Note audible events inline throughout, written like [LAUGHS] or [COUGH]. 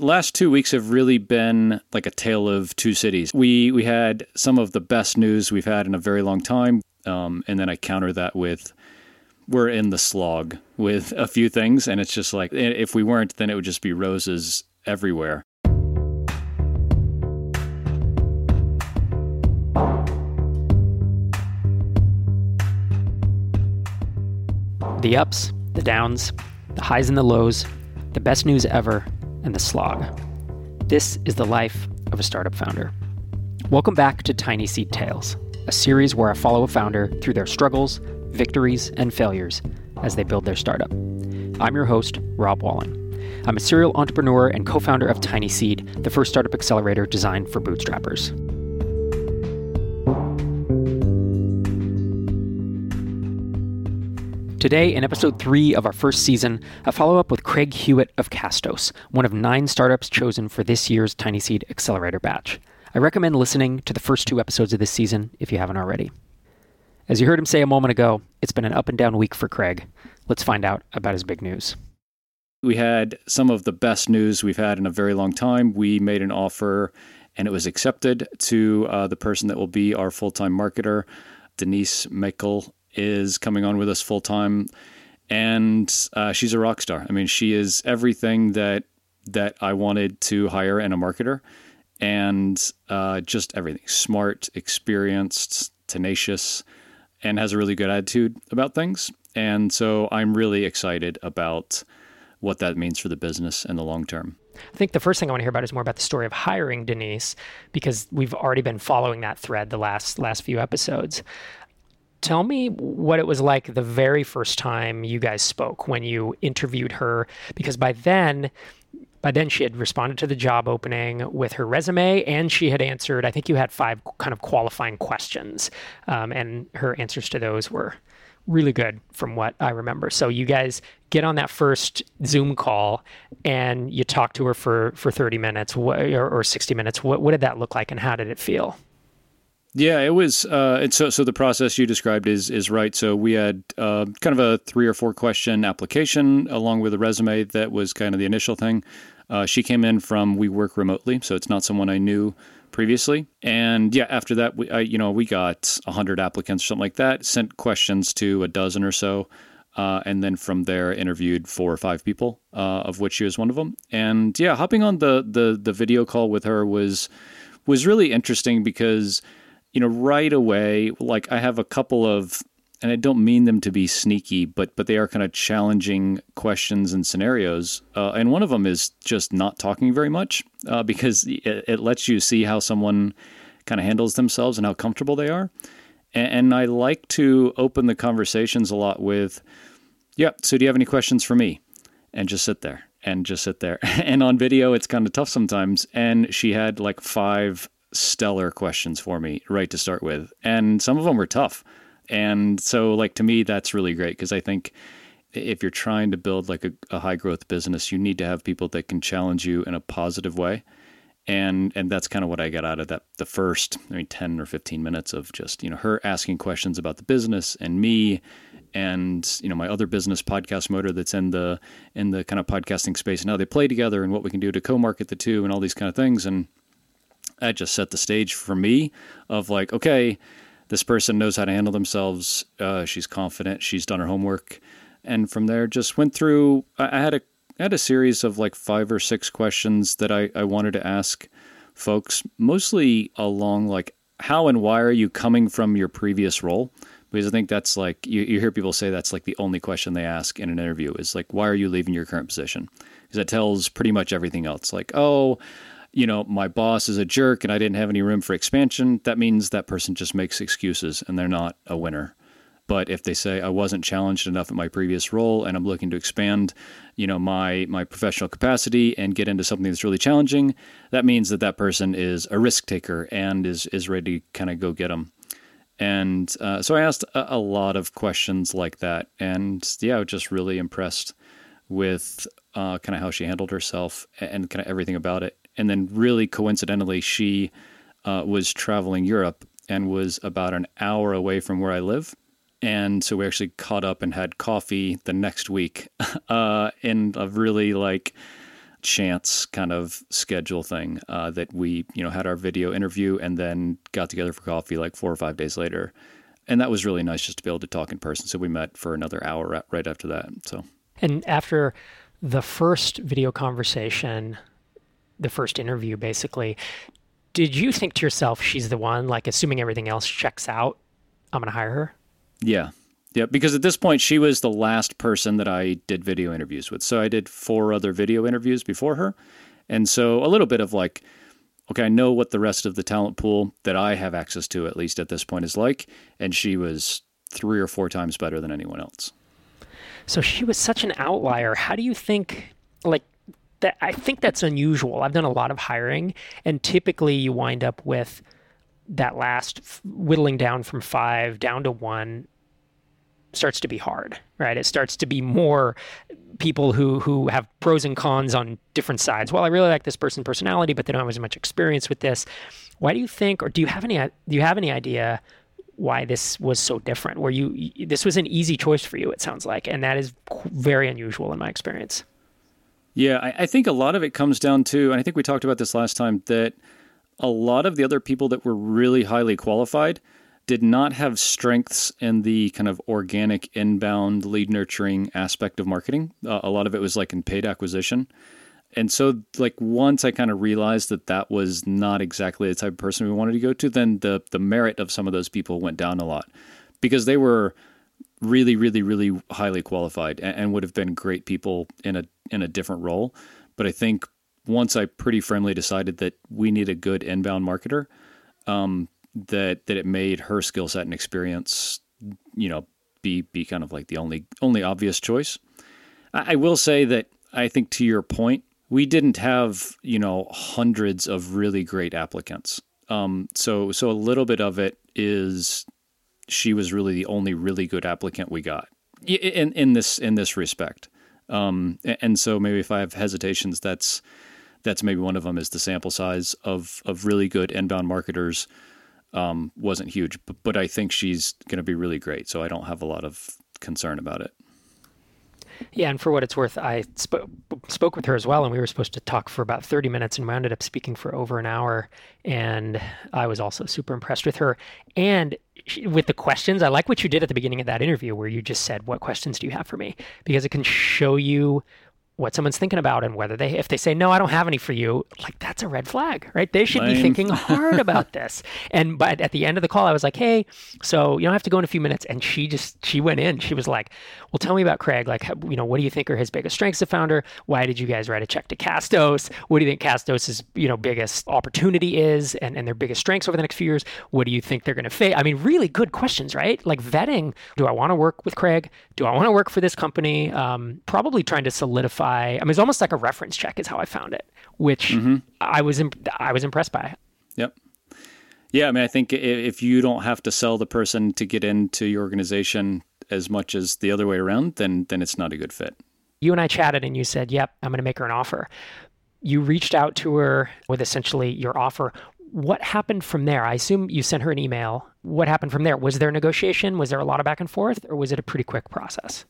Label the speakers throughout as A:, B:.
A: Last two weeks have really been like a tale of two cities. We we had some of the best news we've had in a very long time, um, and then I counter that with we're in the slog with a few things, and it's just like if we weren't, then it would just be roses everywhere.
B: The ups, the downs, the highs and the lows, the best news ever, and the slog. This is the life of a startup founder. Welcome back to TinySeed Tales, a series where I follow a founder through their struggles, victories, and failures as they build their startup. I'm your host, Rob Walling. I'm a serial entrepreneur and co founder of TinySeed, the first startup accelerator designed for bootstrappers. Today, in episode three of our first season, a follow up with Craig Hewitt of Castos, one of nine startups chosen for this year's TinySeed Accelerator batch. I recommend listening to the first two episodes of this season if you haven't already. As you heard him say a moment ago, it's been an up and down week for Craig. Let's find out about his big news.
A: We had some of the best news we've had in a very long time. We made an offer and it was accepted to uh, the person that will be our full time marketer, Denise Michael is coming on with us full time, and uh, she's a rock star. I mean, she is everything that that I wanted to hire in a marketer, and uh, just everything: smart, experienced, tenacious, and has a really good attitude about things. And so I'm really excited about what that means for the business in the long term.
B: I think the first thing I want to hear about is more about the story of hiring Denise because we've already been following that thread the last last few episodes. Tell me what it was like the very first time you guys spoke when you interviewed her, because by then, by then she had responded to the job opening with her resume and she had answered, I think you had five kind of qualifying questions. Um, and her answers to those were really good from what I remember. So you guys get on that first Zoom call and you talk to her for, for 30 minutes or, or 60 minutes. What, what did that look like and how did it feel?
A: Yeah, it was. Uh, and so, so the process you described is is right. So we had uh, kind of a three or four question application along with a resume that was kind of the initial thing. Uh, she came in from We Work Remotely, so it's not someone I knew previously. And yeah, after that, we I, you know we got hundred applicants or something like that. Sent questions to a dozen or so. Uh, and then from there interviewed four or five people, uh, of which she was one of them. And yeah, hopping on the the the video call with her was was really interesting because you know, right away, like I have a couple of, and I don't mean them to be sneaky, but but they are kind of challenging questions and scenarios. Uh, and one of them is just not talking very much uh, because it, it, lets you see how someone kind of handles themselves and how comfortable they are. And, and I like to open the conversations a lot with, "Yeah, so do you have any questions for me?" And just sit there and just sit there. [LAUGHS] and on video, it's kind of tough sometimes. And she had like five stellar questions for me right to start with. And some of them were tough. And so, like, to me, that's really great because I think if you're trying to build like a, a, high growth business, you need to have people that can challenge you in a positive way. And and that's kind of what I got out of that the first I mean 10 or 15 minutes of just, you know, her asking questions about the business and me and you know my other business podcast motor that's in the in the kind of podcasting space now they play together and what we can do to co-market the two and all these kind of things and that just set the stage for me of like, okay, this person knows how to handle themselves. Uh, she's confident. She's done her homework, and from there, just went through. I had a I had a series of like five or six questions that I, I wanted to ask folks, mostly along like how and why are you coming from your previous role? Because I think that's like you, you hear people say that's like the only question they ask in an interview is like why are you leaving your current position? Because that tells pretty much everything else. Like oh you know, my boss is a jerk and I didn't have any room for expansion, that means that person just makes excuses and they're not a winner. But if they say I wasn't challenged enough at my previous role and I'm looking to expand, you know, my my professional capacity and get into something that's really challenging, that means that that person is a risk taker and is is ready to kind of go get them. And uh, so I asked a, a, lot of questions like that, and yeah, I was just really impressed with uh, kind of how she handled herself and kind of everything about it and then really coincidentally, she uh, was traveling Europe and was about an hour away from where I live. And so we actually caught up and had coffee the next week [LAUGHS] uh, in a really like chance kind of schedule thing uh, that we you know had our video interview and then got together for coffee like four or five days later. And that was really nice just to be able to talk in person. So we met for another hour right after that so.
B: And after the first video conversation the first interview basically did you think to yourself she's the one like assuming everything else checks out i'm going to hire her
A: yeah yeah, because at this point she was the last person that I did video interviews with. So I did four other video interviews before her. And so a little bit of like, okay, I know what the rest of the talent pool that I have access to, at least at this point, is like. And she was three or four times better than anyone else.
B: So she was such an outlier. How do you think, like, that? I think that's unusual. I've done a lot of hiring, and typically you wind up with that last whittling down from five down to one starts to be hard, right? It starts to be more people who who have pros and cons on different sides. Well, I really like this person's personality, but they don't have as much experience with this. Why do you think, or do you have any do you have any idea why this was so different? Where you this was an easy choice for you, it sounds like, and that is very unusual in my experience.
A: Yeah, I, I think a lot of it comes down to, and I think we talked about this last time, that a lot of the other people that were really highly qualified did not have strengths in the kind of organic inbound lead nurturing aspect of marketing. Uh, a lot of it was like in paid acquisition. And so, like once I kind of realized that that was not exactly the type of person we wanted to go to, then the the merit of some of those people went down a lot because they were really, really, really highly qualified and, and would have been great people in a in a different role. But I think once I pretty firmly decided that we need a good inbound marketer, um, that that it made her skill set and experience, you know, be be kind of like the only only obvious choice. I, I will say that I think to your point, we didn't have you know hundreds of really great applicants. Um, so so a little bit of it is she was really the only really good applicant we got in in this in this respect. Um, and so maybe if I have hesitations, that's that's maybe one of them is the sample size of of really good inbound marketers um, wasn't huge, but, but I think she's going to be really great. So I don't have a lot of concern about it.
B: Yeah, and for what it's worth, I sp- spoke with her as well, and we were supposed to talk for about 30 minutes, and we ended up speaking for over an hour. And I was also super impressed with her. And she, with the questions, I like what you did at the beginning of that interview, where you just said, What questions do you have for me? Because it can show you what someone's thinking about and whether they if they say no i don't have any for you like that's a red flag right? They should Lame. be thinking [LAUGHS] hard about this. And but at the end of the call i was like hey so you don't have to go in a few minutes. And she just she went in. She was like well tell me about craig. Like you know what do you think are his biggest strengths as founder? Why did you guys write a check to castos? What do you think castos's you know biggest opportunity is and, and their biggest strengths over the next few years? What do you think they're going to face? I mean really good questions right? Like vetting do i want to work with craig? Do i want to work for this company? Um, probably trying to solidify I mean, it's almost like a reference check is how I found it, which mm-hmm. I was imp- I was impressed by.
A: Yep. Yeah, I mean, I think if you don't have to sell the person to get into your organization as much as the other way around, then then it's not a good fit.
B: You and I chatted, and you said, "Yep, I'm going to make her an offer." You reached out to her with essentially your offer. What happened from there? I assume you sent her an email. What happened from there? Was there negotiation? Was there a lot of back and forth, or was it a pretty quick process?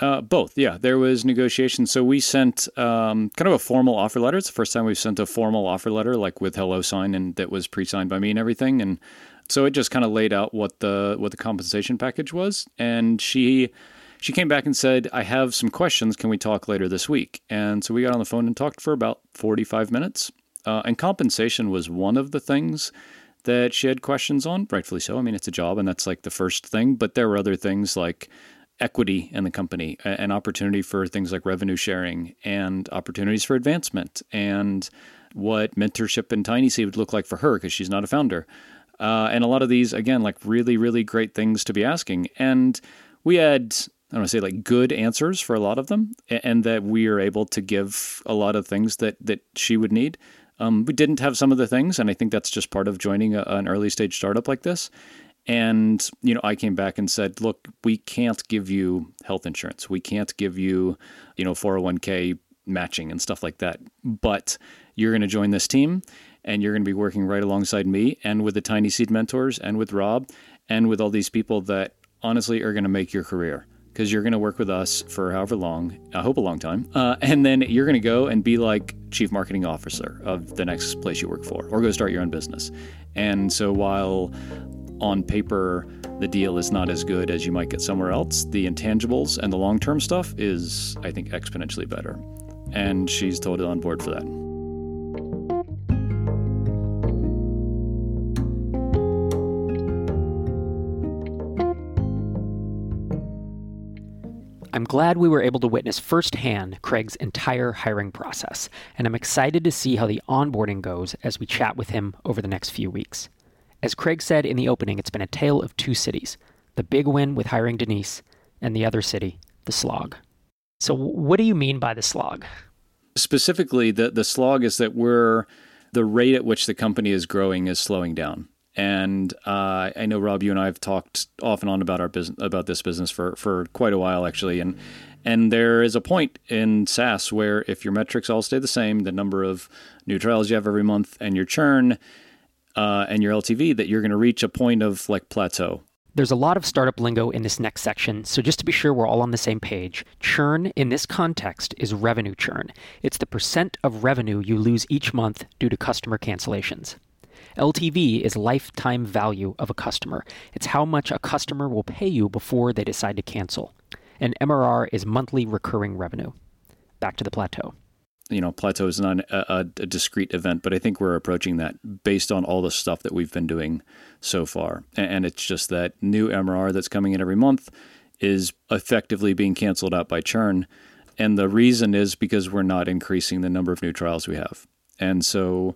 A: Uh, both, yeah. There was negotiation. So we sent um, kind of a formal offer letter. It's the first time we've sent a formal offer letter, like with HelloSign, and that was pre-signed by me and everything. And so it just kind of laid out what the what the compensation package was. And she she came back and said, "I have some questions. Can we talk later this week?" And so we got on the phone and talked for about forty five minutes. Uh, and compensation was one of the things that she had questions on, rightfully so. I mean, it's a job, and that's like the first thing. But there were other things like equity in the company, an opportunity for things like revenue sharing and opportunities for advancement, and what mentorship in TinySeed would look like for her because she's not a founder. Uh, and a lot of these, again, like really, really great things to be asking. And we had, I don't want to say like good answers for a lot of them, and that we are able to give a lot of things that that she would need. Um, we didn't have some of the things, and I think that's just part of joining a, an early stage startup like this. And, you know, I came back and said, look, we can't give you health insurance. We can't give you, you know, 401k matching and stuff like that. But you're going to join this team and you're going to be working right alongside me and with the TinySeed mentors and with Rob and with all these people that honestly are going to make your career because you're going to work with us for however long, I hope a long time. Uh, and then you're going to go and be like chief marketing officer of the next place you work for, or go start your own business. And so while on paper the deal is not as good as you might get somewhere else, the intangibles and the long term stuff is, I think, exponentially better. And she's totally on board for that.
B: I'm glad we were able to witness firsthand Craig's entire hiring process, and I'm excited to see how the onboarding goes as we chat with him over the next few weeks. As Craig said in the opening, it's been a tale of two cities the big win with hiring Denise, and the other city, the slog. So, what do you mean by the slog?
A: Specifically, the, the slog is that we're the rate at which the company is growing is slowing down. And uh, I know Rob, you and I have talked off and on about our business, about this business for, for quite a while actually. And and there is a point in SaaS where if your metrics all stay the same, the number of new trials you have every month, and your churn uh, and your LTV, that you're going to reach a point of like plateau.
B: There's a lot of startup lingo in this next section, so just to be sure we're all on the same page, churn in this context is revenue churn. It's the percent of revenue you lose each month due to customer cancellations. LTV is lifetime value of a customer. It's how much a customer will pay you before they decide to cancel. And MRR is monthly recurring revenue. Back to the plateau.
A: You know, plateau is not a, a, discrete event, but I think we're approaching that based on all the stuff that we've been doing so far. And it's just that new MRR that's coming in every month is effectively being canceled out by churn. And the reason is because we're not increasing the number of new trials we have. And so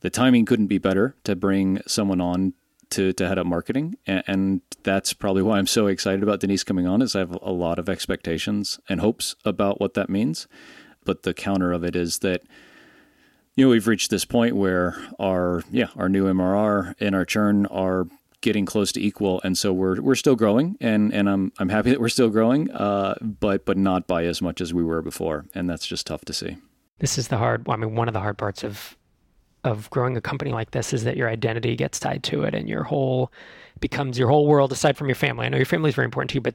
A: the timing couldn't be better to bring someone on to, to head up marketing. And, and that's probably why I'm so excited about Denise coming on is I have a lot of expectations and hopes about what that means. But the counter of it is that you know we've reached this point where our yeah our new MRR and our churn are getting close to equal, and so we're we're still growing, and and I'm I'm happy that we're still growing, uh, but but not by as much as we were before, and that's just tough to see.
B: This is the hard. I mean, one of the hard parts of of growing a company like this is that your identity gets tied to it and your whole becomes your whole world aside from your family. I know your family is very important to you, but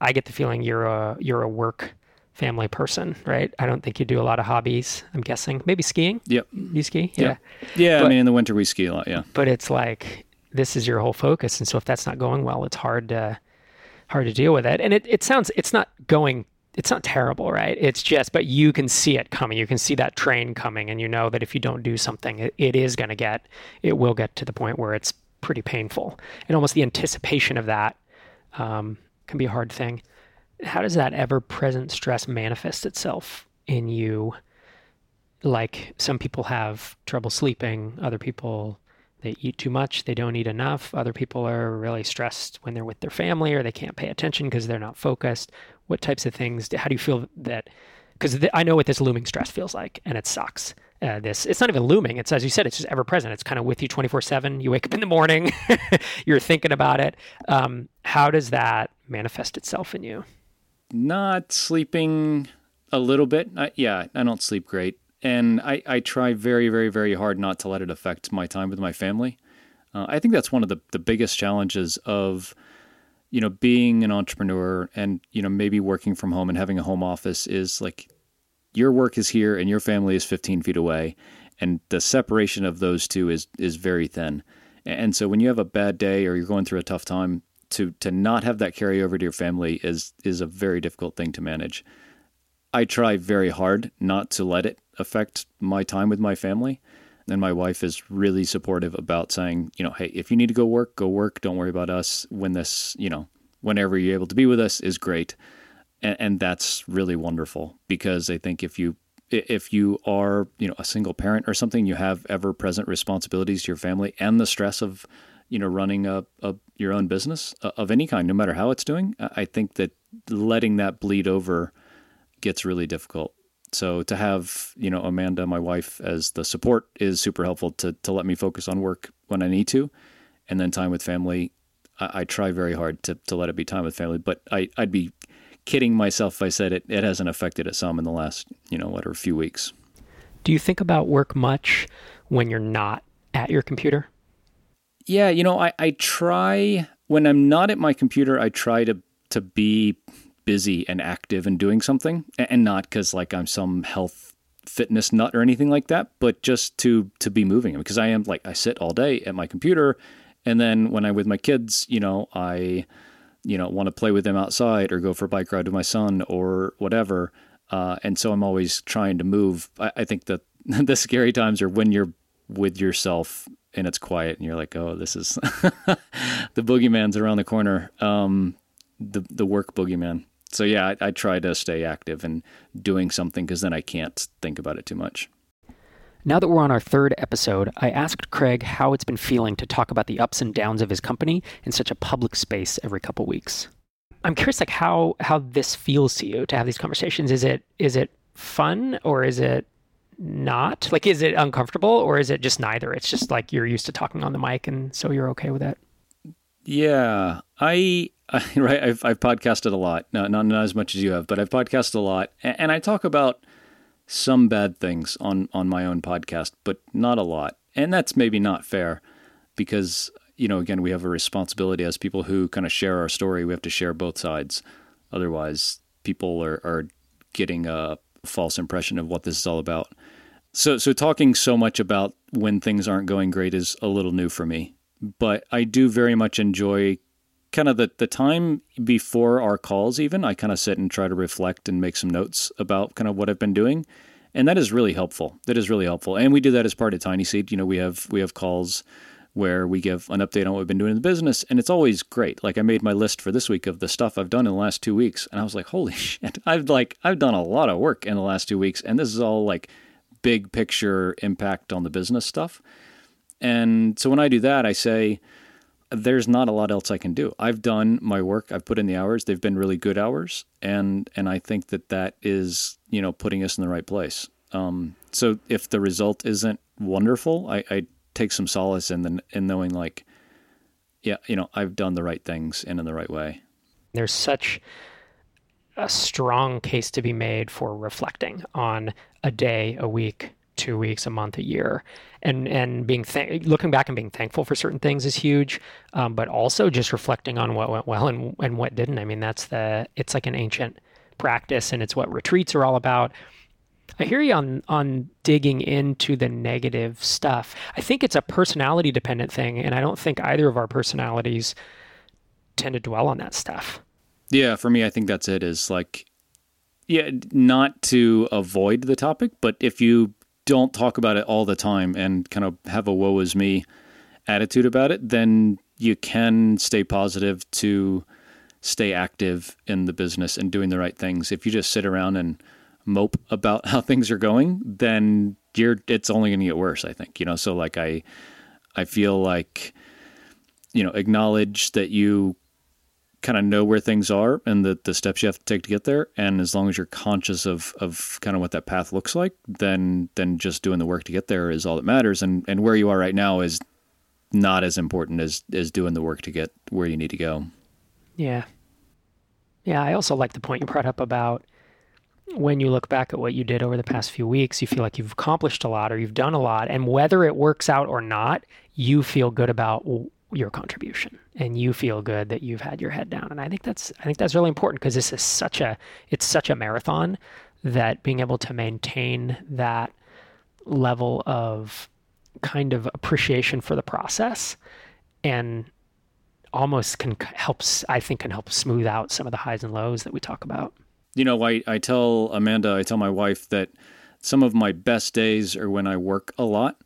B: I get the feeling you're a you're a work family person, right? I don't think you do a lot of hobbies. I'm guessing maybe skiing.
A: Yep.
B: You ski? Yeah.
A: Yeah. But, I mean, in the winter we ski a lot. Yeah.
B: But it's like this is your whole focus, and so if that's not going well, it's hard to hard to deal with it. And it it sounds it's not going it's not terrible, right? It's just, but you can see it coming. You can see that train coming, and you know that if you don't do something, it, it is going to get, it will get to the point where it's pretty painful. And almost the anticipation of that um, can be a hard thing. How does that ever present stress manifest itself in you? Like some people have trouble sleeping, other people they eat too much, they don't eat enough. Other people are really stressed when they're with their family or they can't pay attention because they're not focused what types of things how do you feel that because i know what this looming stress feels like and it sucks uh, this it's not even looming it's as you said it's just ever present it's kind of with you 24 7 you wake up in the morning [LAUGHS] you're thinking about it um, how does that manifest itself in you
A: not sleeping a little bit I, yeah i don't sleep great and I, I try very very very hard not to let it affect my time with my family uh, i think that's one of the, the biggest challenges of you know, being an entrepreneur and, you know, maybe working from home and having a home office is like your work is here and your family is 15 feet away. And the separation of those two is, is very thin. And so when you have a bad day or you're going through a tough time, to, to not have that carry over to your family is, is a very difficult thing to manage. I try very hard not to let it affect my time with my family and my wife is really supportive about saying, you know, hey, if you need to go work, go work. Don't worry about us. When this, you know, whenever you're able to be with us is great, and, and that's really wonderful because I think if you if you are you know a single parent or something, you have ever present responsibilities to your family and the stress of you know running a, a your own business uh, of any kind, no matter how it's doing. I think that letting that bleed over gets really difficult so to have you know Amanda, my wife, as the support is super helpful to to let me focus on work when I need to, and then time with family. I, I try very hard to to let it be time with family, but I I'd be kidding myself if I said it it hasn't affected it some in the last you know whatever few weeks.
B: Do you think about work much when you're not at your computer?
A: Yeah, you know I I try when I'm not at my computer. I try to to be busy and active and doing something, and not because like I'm some health fitness nut or anything like that, but just to to be moving because I am like I sit all day at my computer, and then when I'm with my kids, you know, I you know want to play with them outside or go for a bike ride with my son or whatever. Uh, and so I'm always trying to move. I, I think that [LAUGHS] the scary times are when you're with yourself and it's quiet and you're like, oh, this is [LAUGHS] the boogeyman's around the corner. Um, the the work boogeyman. So yeah, I, I try to stay active and doing something because then I can't think about it too much.
B: Now that we're on our third episode, I asked Craig how it's been feeling to talk about the ups and downs of his company in such a public space every couple weeks. I'm curious, like how how this feels to you to have these conversations. Is it is it fun or is it not? Like, is it uncomfortable or is it just neither? It's just like you're used to talking on the mic, and so you're okay with it.
A: Yeah, I, I [LAUGHS] right. I've I've podcasted a lot. not not as much as you have, but I've podcasted a lot, and, and I talk about some bad things on on my own podcast, but not a lot. And that's maybe not fair because you know again we have a responsibility as people who kind of share our story. We have to share both sides. Otherwise, people are are getting a false impression of what this is all about. So so talking so much about when things aren't going great is a little new for me. But I do very much enjoy kind of the, the time before our calls even i kind of sit and try to reflect and make some notes about kind of what i've been doing and that is really helpful that is really helpful and we do that as part of TinySeed you know we have we have calls where we give an update on what we've been doing in the business and it's always great like i made my list for this week of the stuff i've done in the last two weeks and i was like holy [LAUGHS] shit i've like i've done a lot of work in the last two weeks and this is all like big picture impact on the business stuff and so when i do that i say there's not a lot else I can do. I've done my work. I've put in the hours. They've been really good hours, and and I think that that is you know putting us in the right place. Um, so if the result isn't wonderful, I, I take some solace in the in knowing like, yeah, you know, I've done the right things and in the right way.
B: There's such a strong case to be made for reflecting on a day, a week, two weeks, a month, a year, and and being th- looking back and being thankful for certain things is huge, um, but also just reflecting on what went well and and what didn't. I mean, that's the it's like an ancient practice, and it's what retreats are all about. I hear you on on digging into the negative stuff. I think it's a personality dependent thing, and I don't think either of our personalities tend to dwell on that stuff.
A: Yeah, for me, I think that's it. Is like, yeah, not to avoid the topic, but if you don't talk about it all the time and kind of have a woe is me attitude about it, then you can stay positive to stay active in the business and doing the right things. If you just sit around and mope about [LAUGHS] how things are going, then you're it's only going to get worse, I think. You know, so like I I feel like you know, acknowledge that you kind of know where things are and the, the steps you have to take to get there. And as long as you're conscious of, of kind of what that path looks like, then then just doing the work to get there is all that matters. And and where you are right now is not as important as as doing the work to get where you need to go.
B: Yeah. Yeah, I also like the point you brought up about when you look back at what you did over the past few weeks, you feel like you've accomplished a lot or you've done a lot. And whether it works out or not, you feel good about your contribution and you feel good that you've had your head down and i think that's i think that's really important because this is such a it's such a marathon that being able to maintain that level of kind of appreciation for the process and almost can helps i think can help smooth out some of the highs and lows that we talk about
A: you know i, I tell amanda i tell my wife that some of my best days are when i work a lot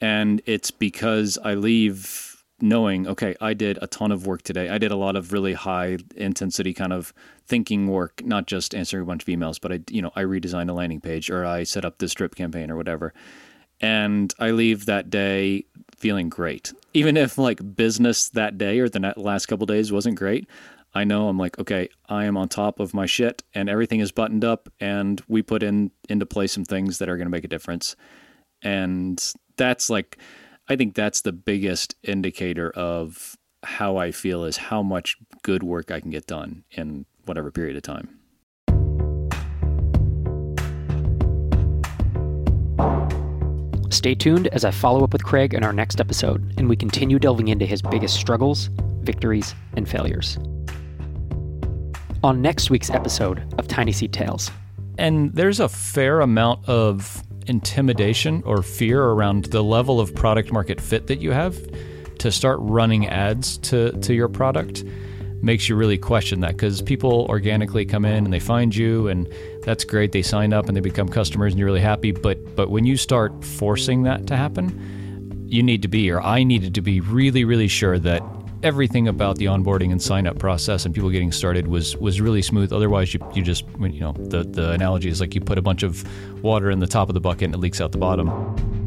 A: and it's because i leave knowing, okay, I did a ton of work today. I did a lot of really high intensity kind of thinking work, not just answering a bunch of emails, but I, you know, I redesigned a landing page or I set up this drip campaign or whatever. And I leave that day feeling great. Even if like business that day or the last couple days wasn't great, I know I'm like, okay, I am on top of my shit and everything is buttoned up and we put in into place some things that are going to make a difference. And that's like I think that's the biggest indicator of how I feel is how much good work I can get done in whatever period of time.
B: Stay tuned as I follow up with Craig in our next episode and we continue delving into his biggest struggles, victories, and failures. On next week's episode of TinySeed Tales.
A: And there's a fair amount of intimidation or fear around the level of product market fit that you have to start running ads to, to your product makes you really question that because people organically come in and they find you and that's great they sign up and they become customers and you're really happy but but when you start forcing that to happen you need to be or I needed to be really really sure that everything about the onboarding and sign up process and people getting started was was really smooth. Otherwise you, you just you know the the analogy is like you put a bunch of water in the top of the bucket and it leaks out the bottom